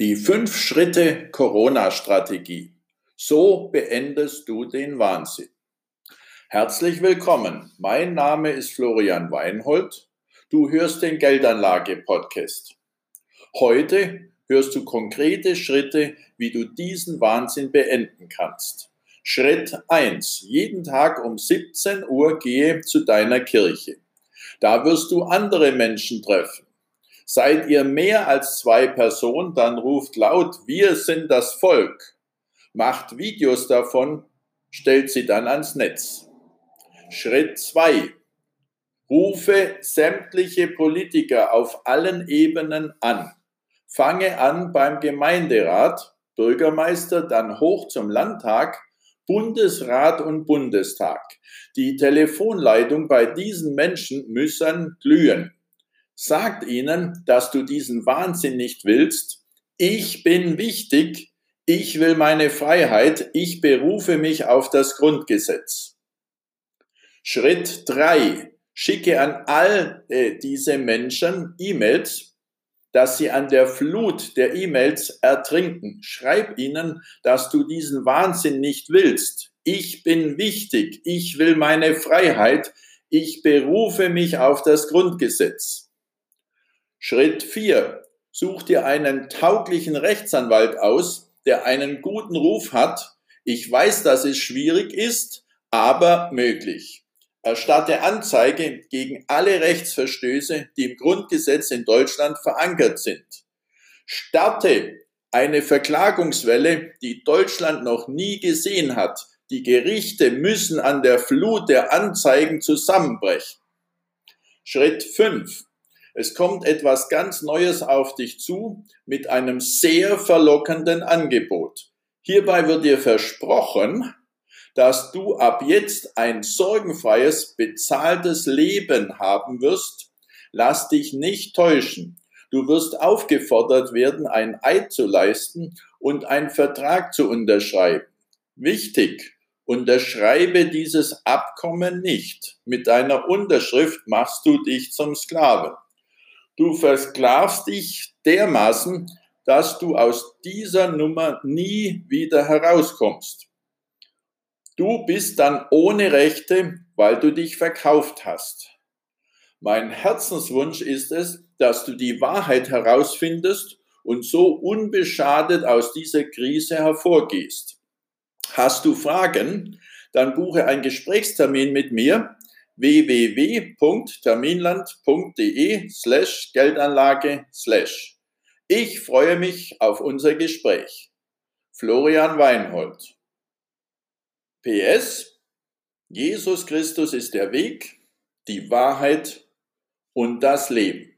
Die fünf Schritte Corona-Strategie. So beendest du den Wahnsinn. Herzlich willkommen. Mein Name ist Florian Weinhold. Du hörst den Geldanlage-Podcast. Heute hörst du konkrete Schritte, wie du diesen Wahnsinn beenden kannst. Schritt 1. Jeden Tag um 17 Uhr gehe zu deiner Kirche. Da wirst du andere Menschen treffen. Seid ihr mehr als zwei Personen, dann ruft laut, wir sind das Volk. Macht Videos davon, stellt sie dann ans Netz. Schritt zwei: Rufe sämtliche Politiker auf allen Ebenen an. Fange an beim Gemeinderat, Bürgermeister, dann hoch zum Landtag, Bundesrat und Bundestag. Die Telefonleitung bei diesen Menschen müssen glühen sagt ihnen, dass du diesen Wahnsinn nicht willst. Ich bin wichtig, ich will meine Freiheit, ich berufe mich auf das Grundgesetz. Schritt drei: Schicke an all äh, diese Menschen E-Mails, dass sie an der Flut der E-Mails ertrinken. Schreib ihnen, dass du diesen Wahnsinn nicht willst. Ich bin wichtig, ich will meine Freiheit, ich berufe mich auf das Grundgesetz. Schritt 4. Such dir einen tauglichen Rechtsanwalt aus, der einen guten Ruf hat. Ich weiß, dass es schwierig ist, aber möglich. Erstatte Anzeige gegen alle Rechtsverstöße, die im Grundgesetz in Deutschland verankert sind. Starte eine Verklagungswelle, die Deutschland noch nie gesehen hat. Die Gerichte müssen an der Flut der Anzeigen zusammenbrechen. Schritt 5. Es kommt etwas ganz Neues auf dich zu mit einem sehr verlockenden Angebot. Hierbei wird dir versprochen, dass du ab jetzt ein sorgenfreies, bezahltes Leben haben wirst. Lass dich nicht täuschen. Du wirst aufgefordert werden, ein Eid zu leisten und einen Vertrag zu unterschreiben. Wichtig, unterschreibe dieses Abkommen nicht. Mit deiner Unterschrift machst du dich zum Sklaven. Du versklavst dich dermaßen, dass du aus dieser Nummer nie wieder herauskommst. Du bist dann ohne Rechte, weil du dich verkauft hast. Mein Herzenswunsch ist es, dass du die Wahrheit herausfindest und so unbeschadet aus dieser Krise hervorgehst. Hast du Fragen? Dann buche einen Gesprächstermin mit mir www.terminland.de slash Geldanlage slash. Ich freue mich auf unser Gespräch. Florian Weinhold. PS. Jesus Christus ist der Weg, die Wahrheit und das Leben.